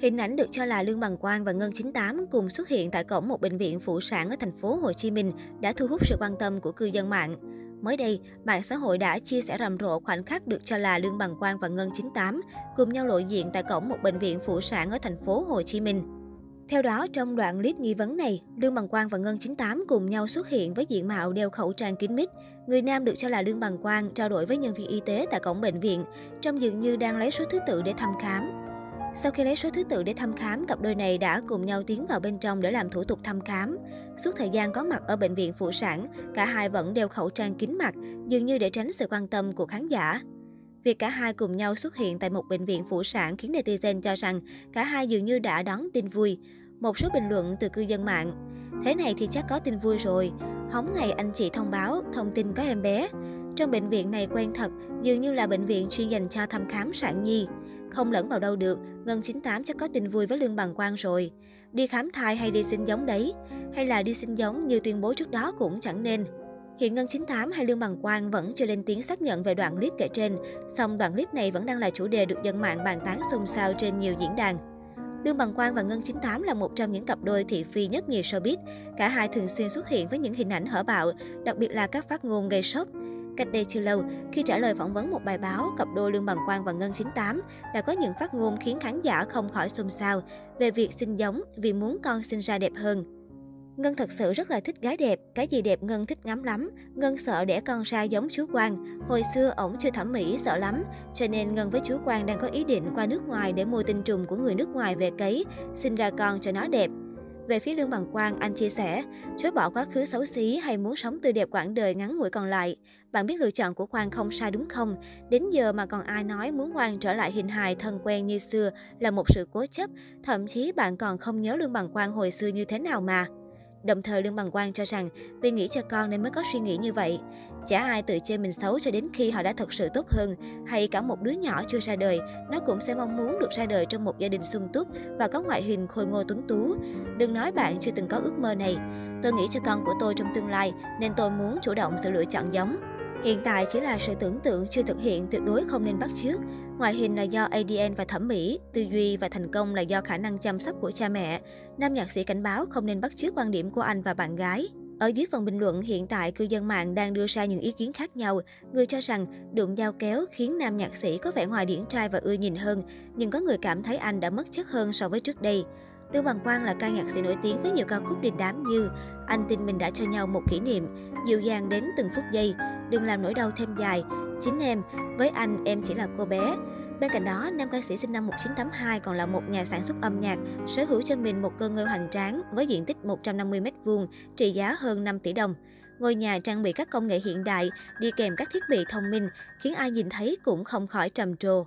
Hình ảnh được cho là Lương Bằng Quang và Ngân 98 cùng xuất hiện tại cổng một bệnh viện phụ sản ở thành phố Hồ Chí Minh đã thu hút sự quan tâm của cư dân mạng. Mới đây, mạng xã hội đã chia sẻ rầm rộ khoảnh khắc được cho là Lương Bằng Quang và Ngân 98 cùng nhau lộ diện tại cổng một bệnh viện phụ sản ở thành phố Hồ Chí Minh. Theo đó, trong đoạn clip nghi vấn này, Lương Bằng Quang và Ngân 98 cùng nhau xuất hiện với diện mạo đeo khẩu trang kín mít. Người nam được cho là Lương Bằng Quang trao đổi với nhân viên y tế tại cổng bệnh viện, trông dường như đang lấy số thứ tự để thăm khám. Sau khi lấy số thứ tự để thăm khám, cặp đôi này đã cùng nhau tiến vào bên trong để làm thủ tục thăm khám. Suốt thời gian có mặt ở bệnh viện phụ sản, cả hai vẫn đeo khẩu trang kín mặt, dường như để tránh sự quan tâm của khán giả. Việc cả hai cùng nhau xuất hiện tại một bệnh viện phụ sản khiến netizen cho rằng cả hai dường như đã đón tin vui. Một số bình luận từ cư dân mạng. Thế này thì chắc có tin vui rồi. Hóng ngày anh chị thông báo, thông tin có em bé. Trong bệnh viện này quen thật, dường như là bệnh viện chuyên dành cho thăm khám sản nhi. Không lẫn vào đâu được, Ngân 98 chắc có tin vui với Lương Bằng Quang rồi. Đi khám thai hay đi sinh giống đấy? Hay là đi sinh giống như tuyên bố trước đó cũng chẳng nên. Hiện Ngân 98 hay Lương Bằng Quang vẫn chưa lên tiếng xác nhận về đoạn clip kể trên, song đoạn clip này vẫn đang là chủ đề được dân mạng bàn tán xôn xao trên nhiều diễn đàn. Lương Bằng Quang và Ngân 98 là một trong những cặp đôi thị phi nhất nhì showbiz. Cả hai thường xuyên xuất hiện với những hình ảnh hở bạo, đặc biệt là các phát ngôn gây sốc. Cách đây chưa lâu, khi trả lời phỏng vấn một bài báo, cặp đôi Lương Bằng Quang và Ngân 98 đã có những phát ngôn khiến khán giả không khỏi xôn xao về việc sinh giống vì muốn con sinh ra đẹp hơn. Ngân thật sự rất là thích gái đẹp, cái gì đẹp Ngân thích ngắm lắm. Ngân sợ đẻ con ra giống chú Quang. Hồi xưa ổng chưa thẩm mỹ sợ lắm, cho nên Ngân với chú Quang đang có ý định qua nước ngoài để mua tinh trùng của người nước ngoài về cấy, sinh ra con cho nó đẹp. Về phía Lương Bằng Quang, anh chia sẻ, chối bỏ quá khứ xấu xí hay muốn sống tươi đẹp quãng đời ngắn ngủi còn lại. Bạn biết lựa chọn của Quang không sai đúng không? Đến giờ mà còn ai nói muốn Quang trở lại hình hài thân quen như xưa là một sự cố chấp. Thậm chí bạn còn không nhớ Lương Bằng Quang hồi xưa như thế nào mà. Đồng thời Lương Bằng Quang cho rằng vì nghĩ cho con nên mới có suy nghĩ như vậy. Chả ai tự chê mình xấu cho đến khi họ đã thật sự tốt hơn, hay cả một đứa nhỏ chưa ra đời, nó cũng sẽ mong muốn được ra đời trong một gia đình sung túc và có ngoại hình khôi ngô tuấn tú. Đừng nói bạn chưa từng có ước mơ này. Tôi nghĩ cho con của tôi trong tương lai nên tôi muốn chủ động sự lựa chọn giống. Hiện tại chỉ là sự tưởng tượng chưa thực hiện tuyệt đối không nên bắt chước. Ngoại hình là do ADN và thẩm mỹ, tư duy và thành công là do khả năng chăm sóc của cha mẹ. Nam nhạc sĩ cảnh báo không nên bắt chước quan điểm của anh và bạn gái. Ở dưới phần bình luận, hiện tại cư dân mạng đang đưa ra những ý kiến khác nhau. Người cho rằng đụng dao kéo khiến nam nhạc sĩ có vẻ ngoài điển trai và ưa nhìn hơn, nhưng có người cảm thấy anh đã mất chất hơn so với trước đây. Tương Bằng Quang là ca nhạc sĩ nổi tiếng với nhiều ca khúc đình đám như Anh tin mình đã cho nhau một kỷ niệm, dịu dàng đến từng phút giây, đừng làm nỗi đau thêm dài, chính em, với anh em chỉ là cô bé. Bên cạnh đó, nam ca sĩ sinh năm 1982 còn là một nhà sản xuất âm nhạc, sở hữu cho mình một cơ ngơi hoành tráng với diện tích 150 m2, trị giá hơn 5 tỷ đồng. Ngôi nhà trang bị các công nghệ hiện đại, đi kèm các thiết bị thông minh, khiến ai nhìn thấy cũng không khỏi trầm trồ.